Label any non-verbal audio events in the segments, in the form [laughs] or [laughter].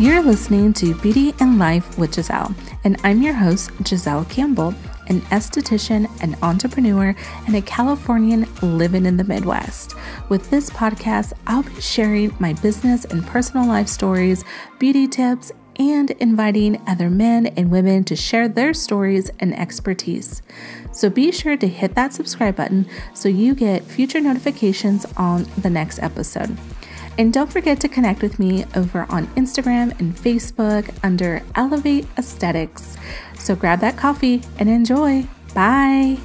You're listening to Beauty and Life with Giselle, and I'm your host, Giselle Campbell, an esthetician, an entrepreneur, and a Californian living in the Midwest. With this podcast, I'll be sharing my business and personal life stories, beauty tips, and inviting other men and women to share their stories and expertise. So be sure to hit that subscribe button so you get future notifications on the next episode. And don't forget to connect with me over on Instagram and Facebook under Elevate Aesthetics. So grab that coffee and enjoy. Bye.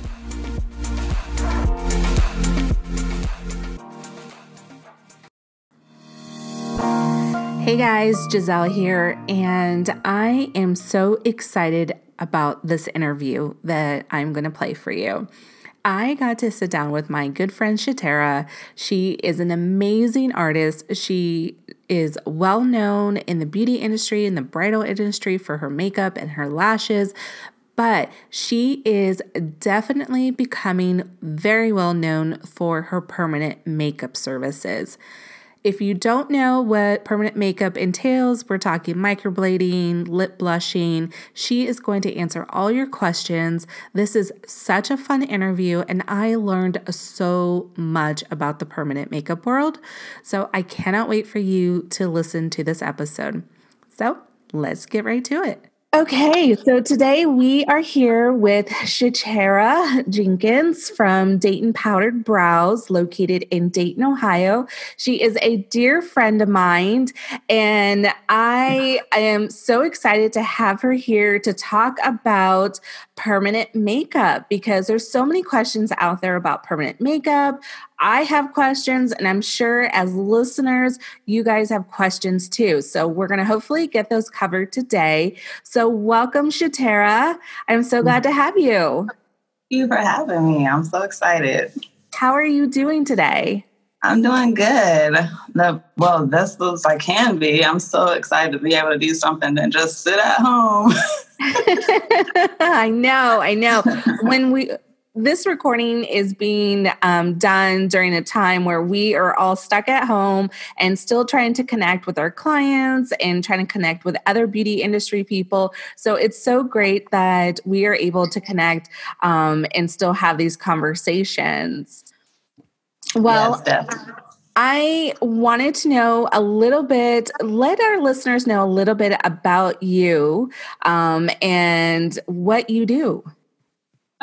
Hey guys, Giselle here, and I am so excited about this interview that I'm going to play for you. I got to sit down with my good friend Shatara. She is an amazing artist. She is well known in the beauty industry, in the bridal industry for her makeup and her lashes, but she is definitely becoming very well known for her permanent makeup services. If you don't know what permanent makeup entails, we're talking microblading, lip blushing. She is going to answer all your questions. This is such a fun interview, and I learned so much about the permanent makeup world. So I cannot wait for you to listen to this episode. So let's get right to it. Okay, so today we are here with Shatara Jenkins from Dayton Powdered Brows, located in Dayton, Ohio. She is a dear friend of mine, and I am so excited to have her here to talk about permanent makeup because there's so many questions out there about permanent makeup. I have questions, and I'm sure as listeners, you guys have questions too. So, we're going to hopefully get those covered today. So, welcome, Shatara. I'm so glad to have you. Thank you for having me. I'm so excited. How are you doing today? I'm doing good. The, well, that's as I can be. I'm so excited to be able to do something than just sit at home. [laughs] [laughs] I know, I know. when we this recording is being um, done during a time where we are all stuck at home and still trying to connect with our clients and trying to connect with other beauty industry people. So it's so great that we are able to connect um, and still have these conversations. Well, yes, I wanted to know a little bit, let our listeners know a little bit about you um, and what you do.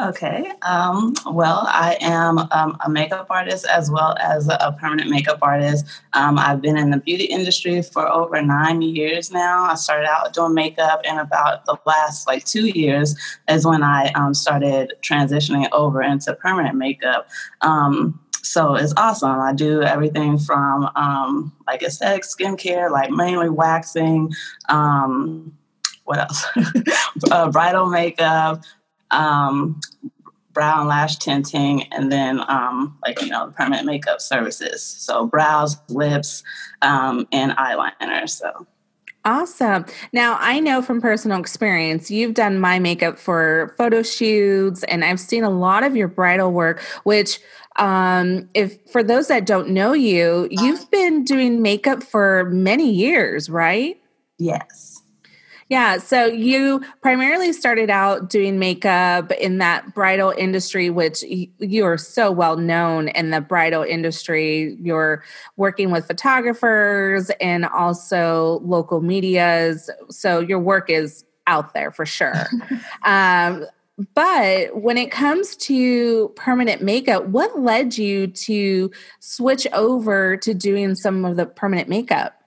Okay. Um, well, I am um, a makeup artist as well as a permanent makeup artist. Um, I've been in the beauty industry for over nine years now. I started out doing makeup, and about the last like two years is when I um, started transitioning over into permanent makeup. Um, so it's awesome. I do everything from um, like aesthetic skincare, like mainly waxing. what else? [laughs] uh, bridal makeup, um, brow and lash tinting, and then um, like you know permanent makeup services. So brows, lips, um, and eyeliner. So. Awesome. Now, I know from personal experience, you've done my makeup for photo shoots, and I've seen a lot of your bridal work, which, um, if for those that don't know you, you've been doing makeup for many years, right? Yes. Yeah. So you primarily started out doing makeup in that bridal industry, which you are so well known in the bridal industry. You're working with photographers and also local medias. So your work is out there for sure. [laughs] um, but when it comes to permanent makeup, what led you to switch over to doing some of the permanent makeup?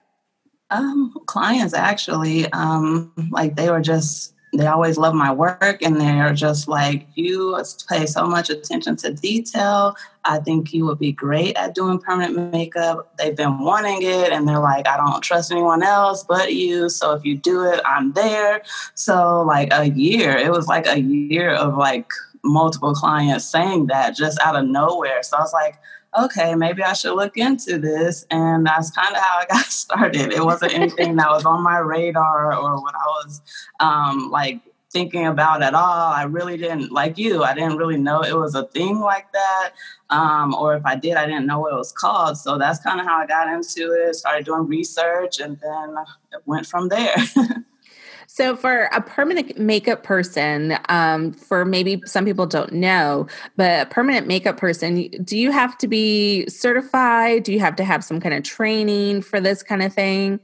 Um, clients actually, um, like they were just, they always love my work and they're just like, you pay so much attention to detail. I think you would be great at doing permanent makeup. They've been wanting it and they're like, I don't trust anyone else but you. So if you do it, I'm there. So, like a year, it was like a year of like multiple clients saying that just out of nowhere. So I was like, okay, maybe I should look into this. And that's kind of how I [laughs] got started. It wasn't anything that was on my radar or what I was um, like thinking about at all. I really didn't, like you, I didn't really know it was a thing like that. Um, or if I did, I didn't know what it was called. So that's kind of how I got into it, started doing research, and then it went from there. [laughs] So, for a permanent makeup person, um, for maybe some people don't know, but a permanent makeup person, do you have to be certified? Do you have to have some kind of training for this kind of thing?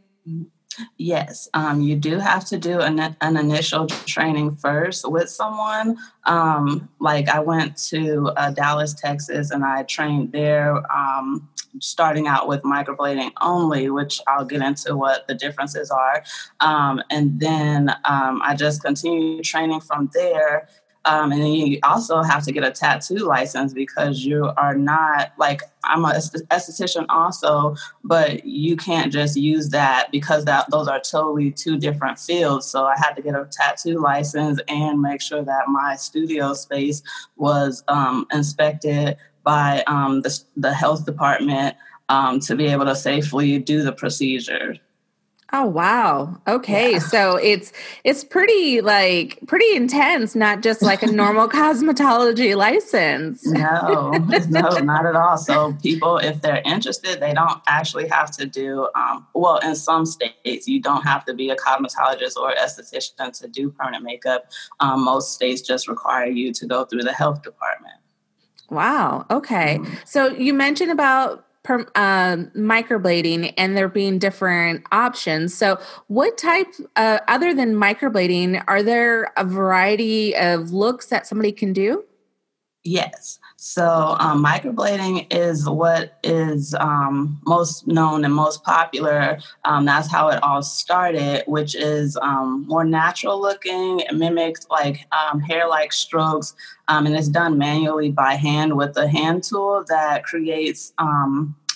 Yes, um, you do have to do an, an initial training first with someone. Um, like I went to uh, Dallas, Texas, and I trained there, um, starting out with microblading only, which I'll get into what the differences are. Um, and then um, I just continued training from there um, and you also have to get a tattoo license because you are not like I'm a esthetician also, but you can't just use that because that those are totally two different fields. So I had to get a tattoo license and make sure that my studio space was um, inspected by um, the, the health department um, to be able to safely do the procedure. Oh wow. Okay. Yeah. So it's it's pretty like pretty intense, not just like a normal [laughs] cosmetology license. No, no, [laughs] not at all. So people, if they're interested, they don't actually have to do um, well, in some states, you don't have to be a cosmetologist or esthetician to do permanent makeup. Um, most states just require you to go through the health department. Wow. Okay. Mm-hmm. So you mentioned about per, uh, microblading and there being different options. So, what type, uh, other than microblading, are there a variety of looks that somebody can do? Yes. So um, microblading is what is um, most known and most popular. Um, that's how it all started, which is um, more natural looking. It mimics like um, hair-like strokes, um, and it's done manually by hand with a hand tool that creates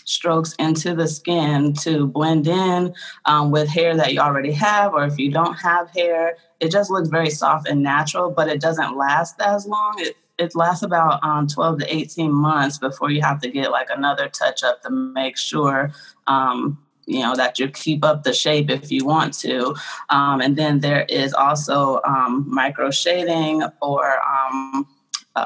strokes into the skin to blend in um, with hair that you already have, or if you don't have hair, it just looks very soft and natural, but it doesn't last as long. It it lasts about um, 12 to 18 months before you have to get like another touch up to make sure um, you know that you keep up the shape if you want to. Um, and then there is also um, micro shading or um,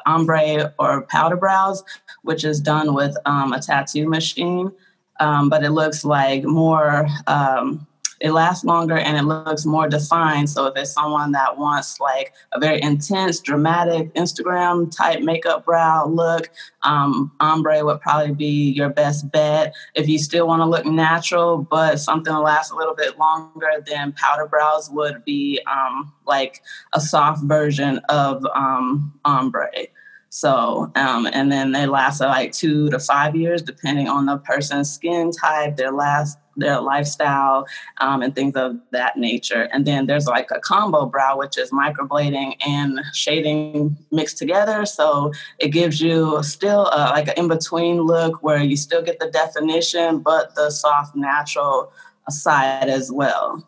ombre or powder brows which is done with um, a tattoo machine. But it looks like more it lasts longer and it looks more defined. So if it's someone that wants like a very intense, dramatic Instagram type makeup brow look, um, ombre would probably be your best bet. If you still want to look natural, but something to last a little bit longer, then powder brows would be um, like a soft version of um, ombre. So, um, and then they last like two to five years, depending on the person's skin type, their last their lifestyle, um, and things of that nature. And then there's like a combo brow, which is microblading and shading mixed together. So it gives you still a, like an in between look where you still get the definition, but the soft, natural side as well.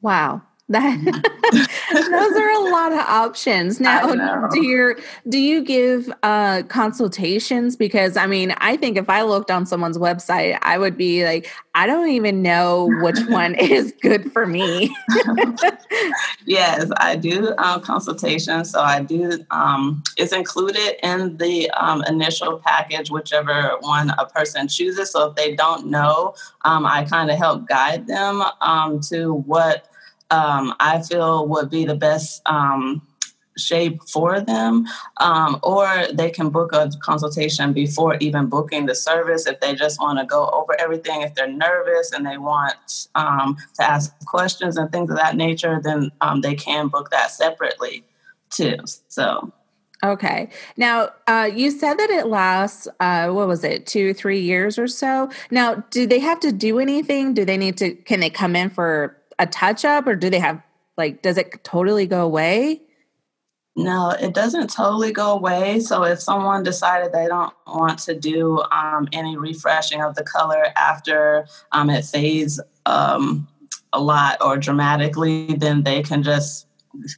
Wow. That [laughs] those are a lot of options. [laughs] Now, do you do you give uh, consultations? Because I mean, I think if I looked on someone's website, I would be like, I don't even know which [laughs] one is good for me. yes, I do um, consultations. So I do. Um, it's included in the um, initial package, whichever one a person chooses. So if they don't know, um, I kind of help guide them um, to what um, I feel would be the best um, shape for them, um, or they can book a consultation before even booking the service if they just want to go over everything. If they're nervous and they want um, to ask questions and things of that nature, then um, they can book that separately too. So. Okay. Now, uh, you said that it lasts, uh, what was it, two, three years or so? Now, do they have to do anything? Do they need to, can they come in for a touch up or do they have like does it totally go away? No, it doesn't totally go away. So if someone decided they don't want to do um, any refreshing of the color after um, it fades um, a lot or dramatically, then they can just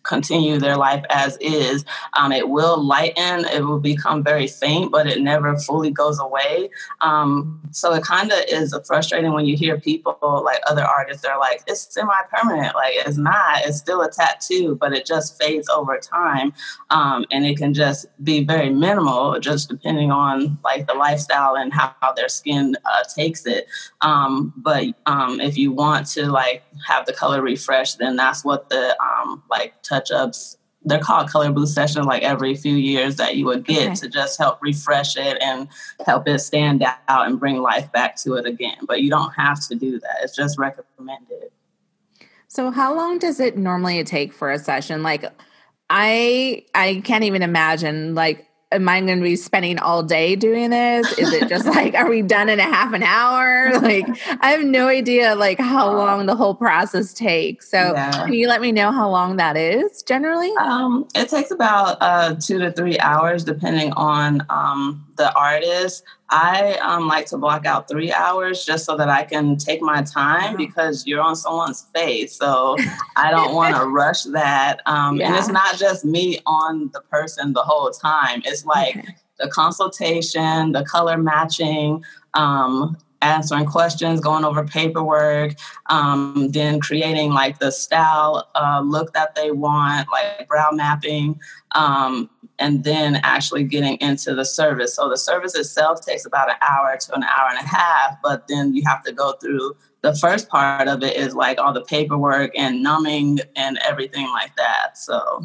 continue their life as is. Um, it will lighten, it will become very faint, but it never fully goes away. Um, so it kind of is frustrating when you hear people like other artists, they're like, it's semi permanent. Like it's not, it's still a tattoo, but it just fades over time. Um, and it can just be very minimal, just depending on like the lifestyle and how, how their skin uh, takes it. Um, but um, if you want to like have the color refresh, then that's what the um, like like touch ups. They're called color boost sessions like every few years that you would get okay. to just help refresh it and help it stand out and bring life back to it again. But you don't have to do that. It's just recommended. So how long does it normally take for a session? Like I I can't even imagine like am I going to be spending all day doing this? Is it just [laughs] like, are we done in a half an hour? [laughs] Like, I have no idea like how long the whole process takes. So, yeah. can you let me know how long that is generally? Um, it takes about uh, two to three hours, depending on um, the artist. I um, like to block out three hours just so that I can take my time mm-hmm. because you're on someone's face. So I don't want to [laughs] rush that. Um, yeah. And it's not just me on the person the whole time. It's like okay. the consultation, the color matching, um, answering questions, going over paperwork, um, then creating like the style uh, look that they want, like brow mapping, um, and then actually getting into the service. So the service itself takes about an hour to an hour and a half, but then you have to go through the first part of it is like all the paperwork and numbing and everything like that. So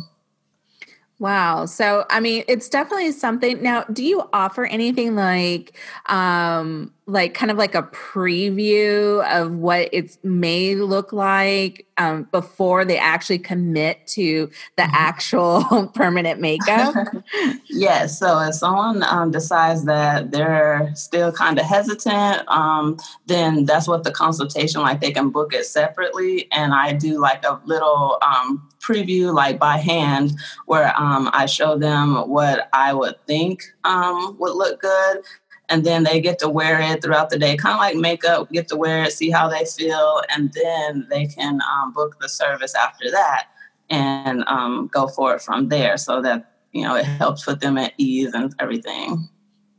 Wow. So, I mean, it's definitely something. Now, do you offer anything like, um, like kind of like a preview of what it may look like um, before they actually commit to the mm-hmm. actual [laughs] permanent makeup? [laughs] yes. So, if someone um, decides that they're still kind of hesitant, um, then that's what the consultation like. They can book it separately, and I do like a little um, preview like by hand where um, I show them what I would think um, would look good. And then they get to wear it throughout the day, kind of like makeup, get to wear it, see how they feel, and then they can um, book the service after that and um, go for it from there so that, you know, it helps put them at ease and everything.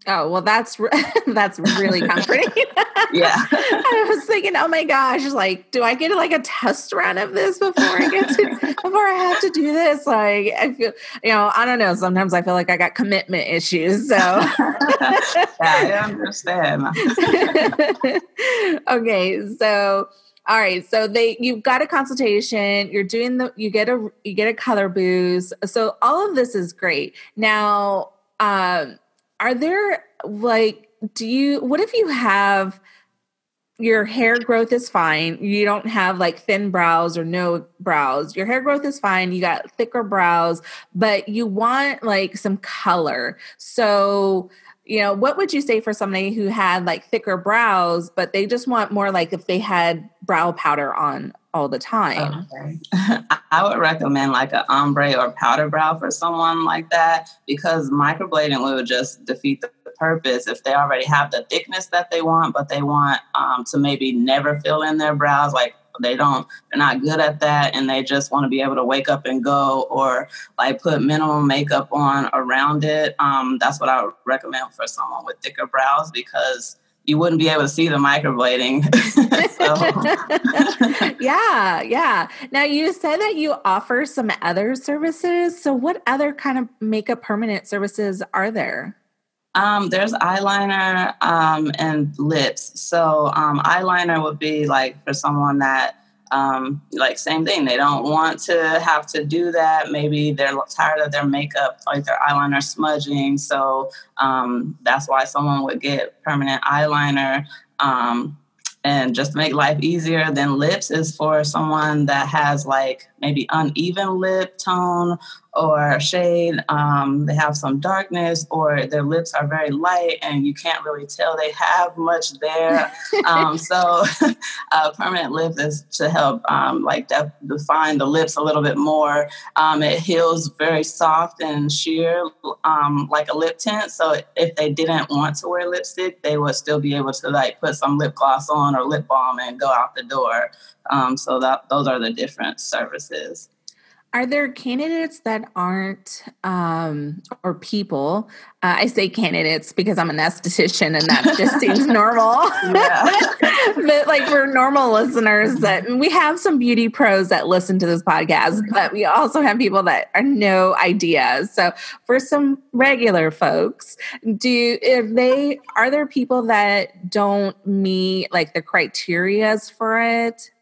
Oh well, that's [laughs] that's really comforting. [laughs] yeah, [laughs] I was thinking, oh my gosh, like, do I get like a test run of this before I get to before I have to do this? Like, I feel, you know, I don't know. Sometimes I feel like I got commitment issues. So, yeah, I understand. okay, so all right so they you've got a consultation you're doing the you get a you get a color boost so all of this is great now um are there like do you what if you have your hair growth is fine you don't have like thin brows or no brows your hair growth is fine you got thicker brows but you want like some color. So you know what would you say for somebody who had like thicker brows but they just want more like if they had brow powder on all the time. Okay. [laughs] I would recommend like an ombre or powder brow for someone like that because microblading will just defeat the purpose if they already have the thickness that they want, but they want um, to maybe never fill in their brows. Like they don't, they're not good at that, and they just want to be able to wake up and go, or like put minimal makeup on around it. Um, that's what I would recommend for someone with thicker brows because you wouldn't be able to see the microblading. [laughs] [laughs] yeah, yeah. Now you said that you offer some other services. So what other kind of makeup permanent services are there? Um, there's eyeliner um, and lips. So um, eyeliner would be like for someone that um, like same thing. They don't want to have to do that. Maybe they're tired of their makeup, like their eyeliner smudging. So um, that's why someone would get permanent eyeliner. Um, and just to make life easier, then lips is for someone that has like maybe uneven lip tone or shade. Um, they have some darkness, or their lips are very light, and you can't really tell they have much there. [laughs] um, so, [laughs] a permanent lip is to help um, like def- define the lips a little bit more. Um, it heals very soft and sheer, um, like a lip tint. So, if they didn't want to wear lipstick, they would still be able to like put some lip gloss on or lip balm and go out the door. Um, so that those are the different services. Are there candidates that aren't, um, or people? Uh, I say candidates because I'm an esthetician and that just seems [laughs] normal. [laughs] but like for normal listeners, that we have some beauty pros that listen to this podcast, but we also have people that are no ideas. So for some regular folks, do if they are there people that don't meet like the criterias for it?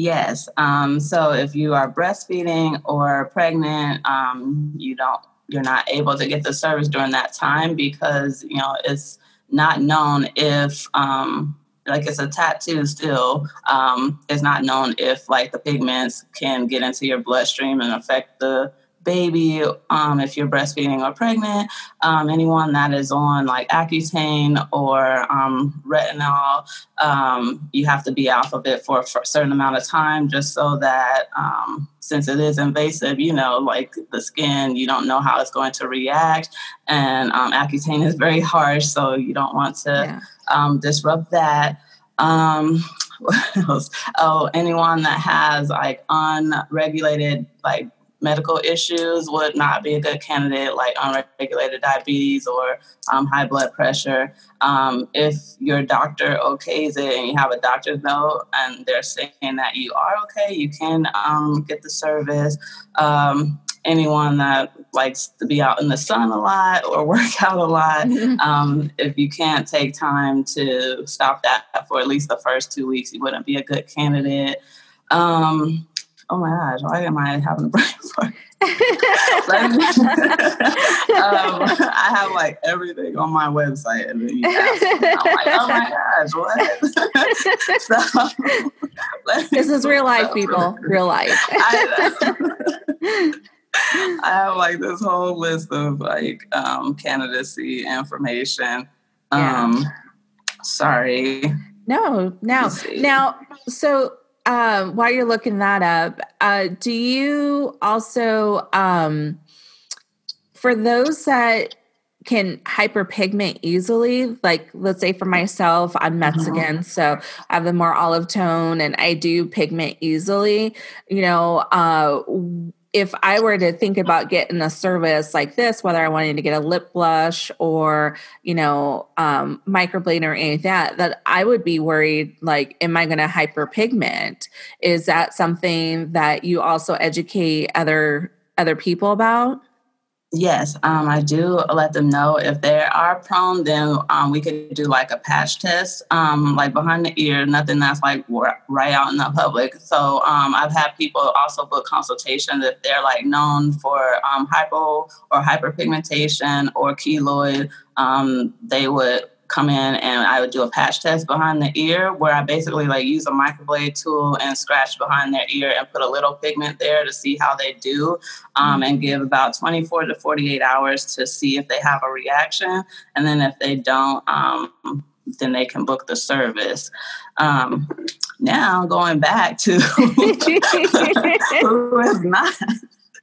Yes. Um, so if you are breastfeeding or pregnant, um, you don't you're not able to get the service during that time because you know it's not known if um, like it's a tattoo still um, it's not known if like the pigments can get into your bloodstream and affect the baby, um, if you're breastfeeding or pregnant, um, anyone that is on like Accutane or um, retinol, um, you have to be off of it for, for, a certain amount of time just so that um, since it is invasive, you know, like the skin, you don't know how it's going to react. And um, Accutane is very harsh, so you don't want to yeah. disrupt that. Um, [laughs] what else? oh, anyone that has like unregulated like medical issues would not be a good candidate, like unregulated diabetes or um, high blood pressure. Um, if your doctor okays it and you have a doctor's note and they're saying that you are okay, you can um, get the service. Um, anyone that likes to be out in the sun a lot or [laughs] work out a lot, mm-hmm. um, if you can't take time to stop that for at least the first two weeks, you wouldn't be a good candidate. Um, oh my gosh, why am I having a [laughs] brain fart? [laughs] [laughs] um, I have like everything on my website, and then you ask me, I'm like, oh my gosh, what? so, this is real life, people. Real life. I, I have like this whole list of like um, candidacy information. Yeah. Um, sorry. No, no. Now, so um, while you're looking that up, uh, do you also, um, for those that can hyperpigment easily, like let's say for myself, I'm mm-hmm. Mexican, mm-hmm. so I have the more olive tone and I do pigment easily, you know, uh, if I were to think about getting a service like this, whether I wanted to get a lip blush or, you know, um, microblade or any of that, that I would be worried like, am I going to hyperpigment? Is that something that you also educate other other people about? Yes, um, I do let them know if they are prone, then um, we could do like a patch test, um, like behind the ear, nothing that's like right out in the public. So um, I've had people also book consultations if they're like known for um, hypo or hyperpigmentation or keloid. Um, they would come in and I would do a patch test behind the ear where I basically like use a microblade tool and scratch behind their ear and put a little pigment there to see how they do um, and give about 24 to 48 hours to see if they have a reaction. And then if they don't, um, then they can book the service. Um, now going back to [laughs] [laughs] who is not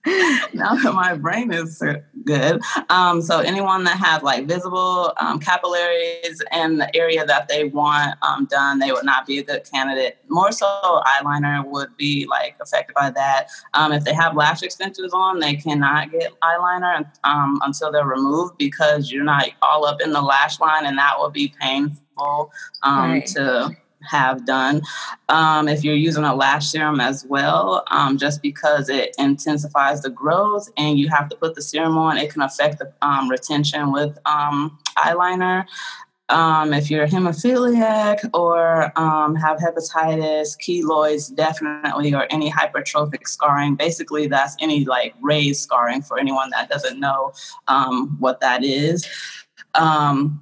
[laughs] now that my brain is good. Um, so anyone that has like visible um, capillaries in the area that they want um, done, they would not be a good candidate. More so, eyeliner would be like affected by that. Um, if they have lash extensions on, they cannot get eyeliner um, until they're removed because you're not all up in the lash line, and that will be painful um, right. to have done. Um, if you're using a lash serum as well, um, just because it intensifies the growth and you have to put the serum on, it can affect the um, retention with um, eyeliner. Um, if you're hemophiliac or um, have hepatitis, keloids, definitely, or any hypertrophic scarring, basically that's any like raised scarring for anyone that doesn't know what that is. Um,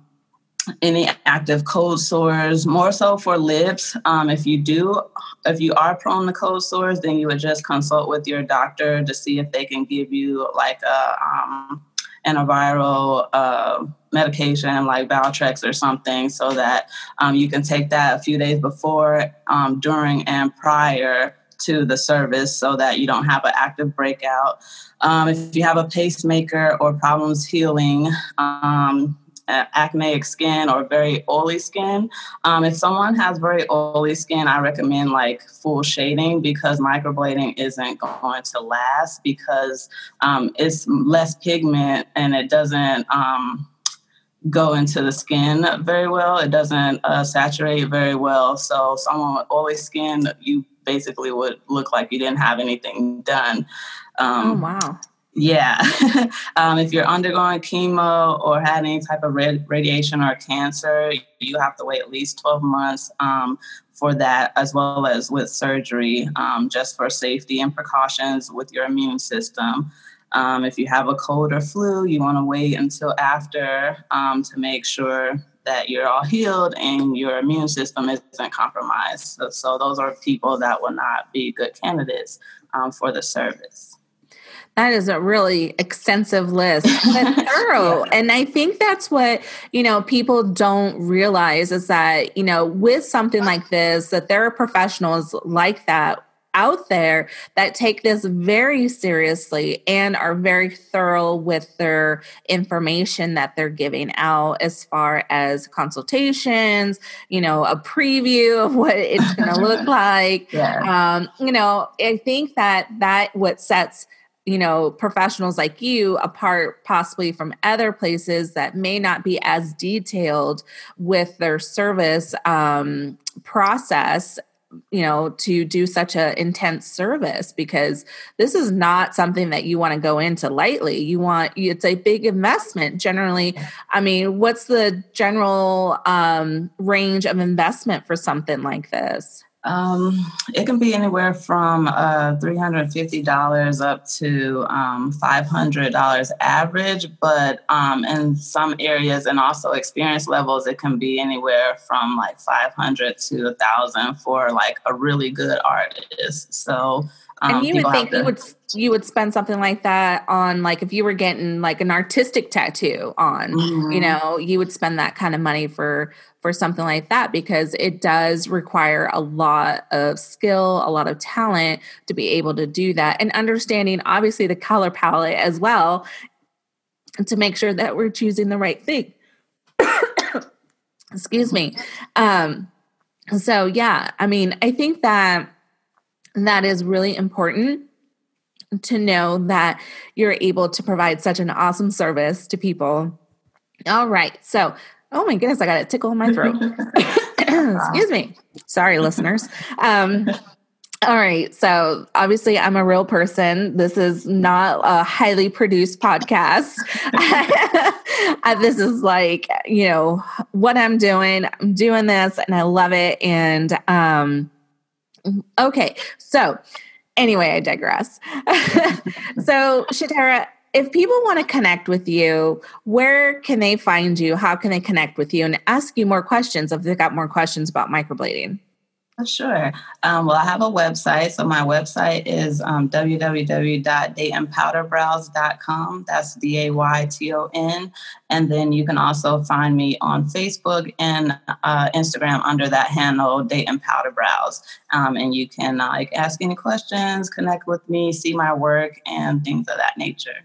any active cold sores, more so for lips. Um, if you do, if you are prone to cold sores, then you would just consult with your doctor to see if they can give you like a um, antiviral uh, medication like Valtrex or something, so that um, you can take that a few days before, um, during, and prior to the service so that you don't have an active breakout. Um, if you have a pacemaker or problems healing, um, acneic skin or very oily skin. Um, if someone has very oily skin, I recommend like full shading because microblading isn't going to last because um, it's less pigment and it doesn't. Um, go into the skin very well. It doesn't uh, saturate very well. So, someone with oily skin, you basically would look like you didn't have anything done. Um, oh, wow. Yeah. [laughs] um, if you're undergoing chemo or had any type of radiation or cancer, you have to wait at least 12 months um, for that, as well as with surgery, um, just for safety and precautions with your immune system. Um, if you have a cold or flu, you want to wait until after um, to make sure that you're all healed and your immune system isn't compromised. So, so those are people that will not be good candidates um, for the service. That is a really extensive list, but [laughs] thorough. yeah. And I think that's what, you know, people don't realize is that, you know, with something like this, that there are professionals like that out there that take this very seriously and are very thorough with their information that they're giving out as far as consultations, you know, a preview of what it's going to look [laughs] like. Yeah. Um, you know, I think that that what sets you know professionals like you apart possibly from other places that may not be as detailed with their service um, process you know to do such an intense service because this is not something that you want to go into lightly. You want it's a big investment. Generally i mean what's the general um, range of investment for something like this um, it can be anywhere from uh, $350 up to um, $500 average, but um, in some areas and also experience levels, it can be anywhere from like 500 to 1000 for like a really good artist. So, and um, you would think to, you would you would spend something like that on like if you were getting like an artistic tattoo on mm-hmm. you know you would spend that kind of money for for something like that because it does require a lot of skill a lot of talent to be able to do that and understanding obviously the color palette as well to make sure that we're choosing the right thing [coughs] excuse me um so yeah i mean i think that that is really important to know that you're able to provide such an awesome service to people. All right. So, oh my goodness, I got a tickle in my throat. [laughs] Excuse me. Sorry, listeners. Um, all right. So obviously, I'm a real person. This is not a highly produced podcast. [laughs] this is like, you know, what I'm doing. I'm doing this and I love it. And um, Mm-hmm. Okay, so anyway, I digress. [laughs] so, Shatara, if people want to connect with you, where can they find you? How can they connect with you and ask you more questions if they've got more questions about microblading? Sure. Um, well, I have a website. So my website is um, www.daytonpowderbrows.com. That's D A Y T O N. And then you can also find me on Facebook and uh, Instagram under that handle, Dayton Powder Brows. Um, and you can uh, like ask any questions, connect with me, see my work, and things of that nature.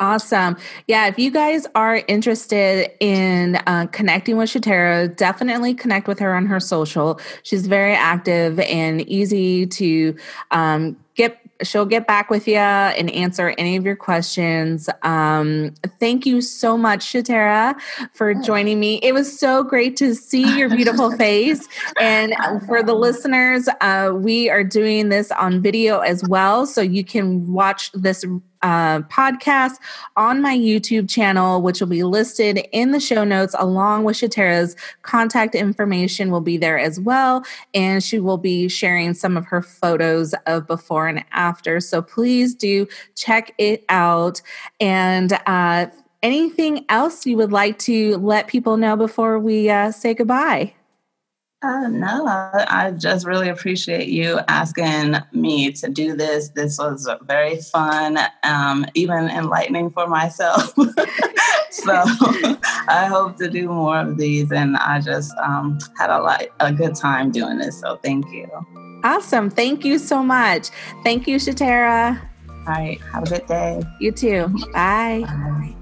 Awesome. Yeah, if you guys are interested in uh, connecting with Shatara, definitely connect with her on her social. She's very active and easy to um, get she'll get back with you and answer any of your questions. Um, thank you so much, Shatara, for joining me. It was so great to see your beautiful [laughs] face. And for the listeners, uh, we are doing this on video as well, so you can watch this uh, podcast on my YouTube channel, which will be listed in the show notes along with Shatara's contact information will be there as well. And she will be sharing some of her photos of before and after. So please do check it out. And uh, anything else you would like to let people know before we uh, say goodbye? Uh, no, I, I, just really appreciate you asking me to do this. This was very fun, um, even enlightening for myself. [laughs] so [laughs] I hope to do more of these, and I just um, had a lot, a good time doing this. So thank you. Awesome. Thank you so much. Thank you, Shatara. All right. Have a good day. You too. Bye. Bye.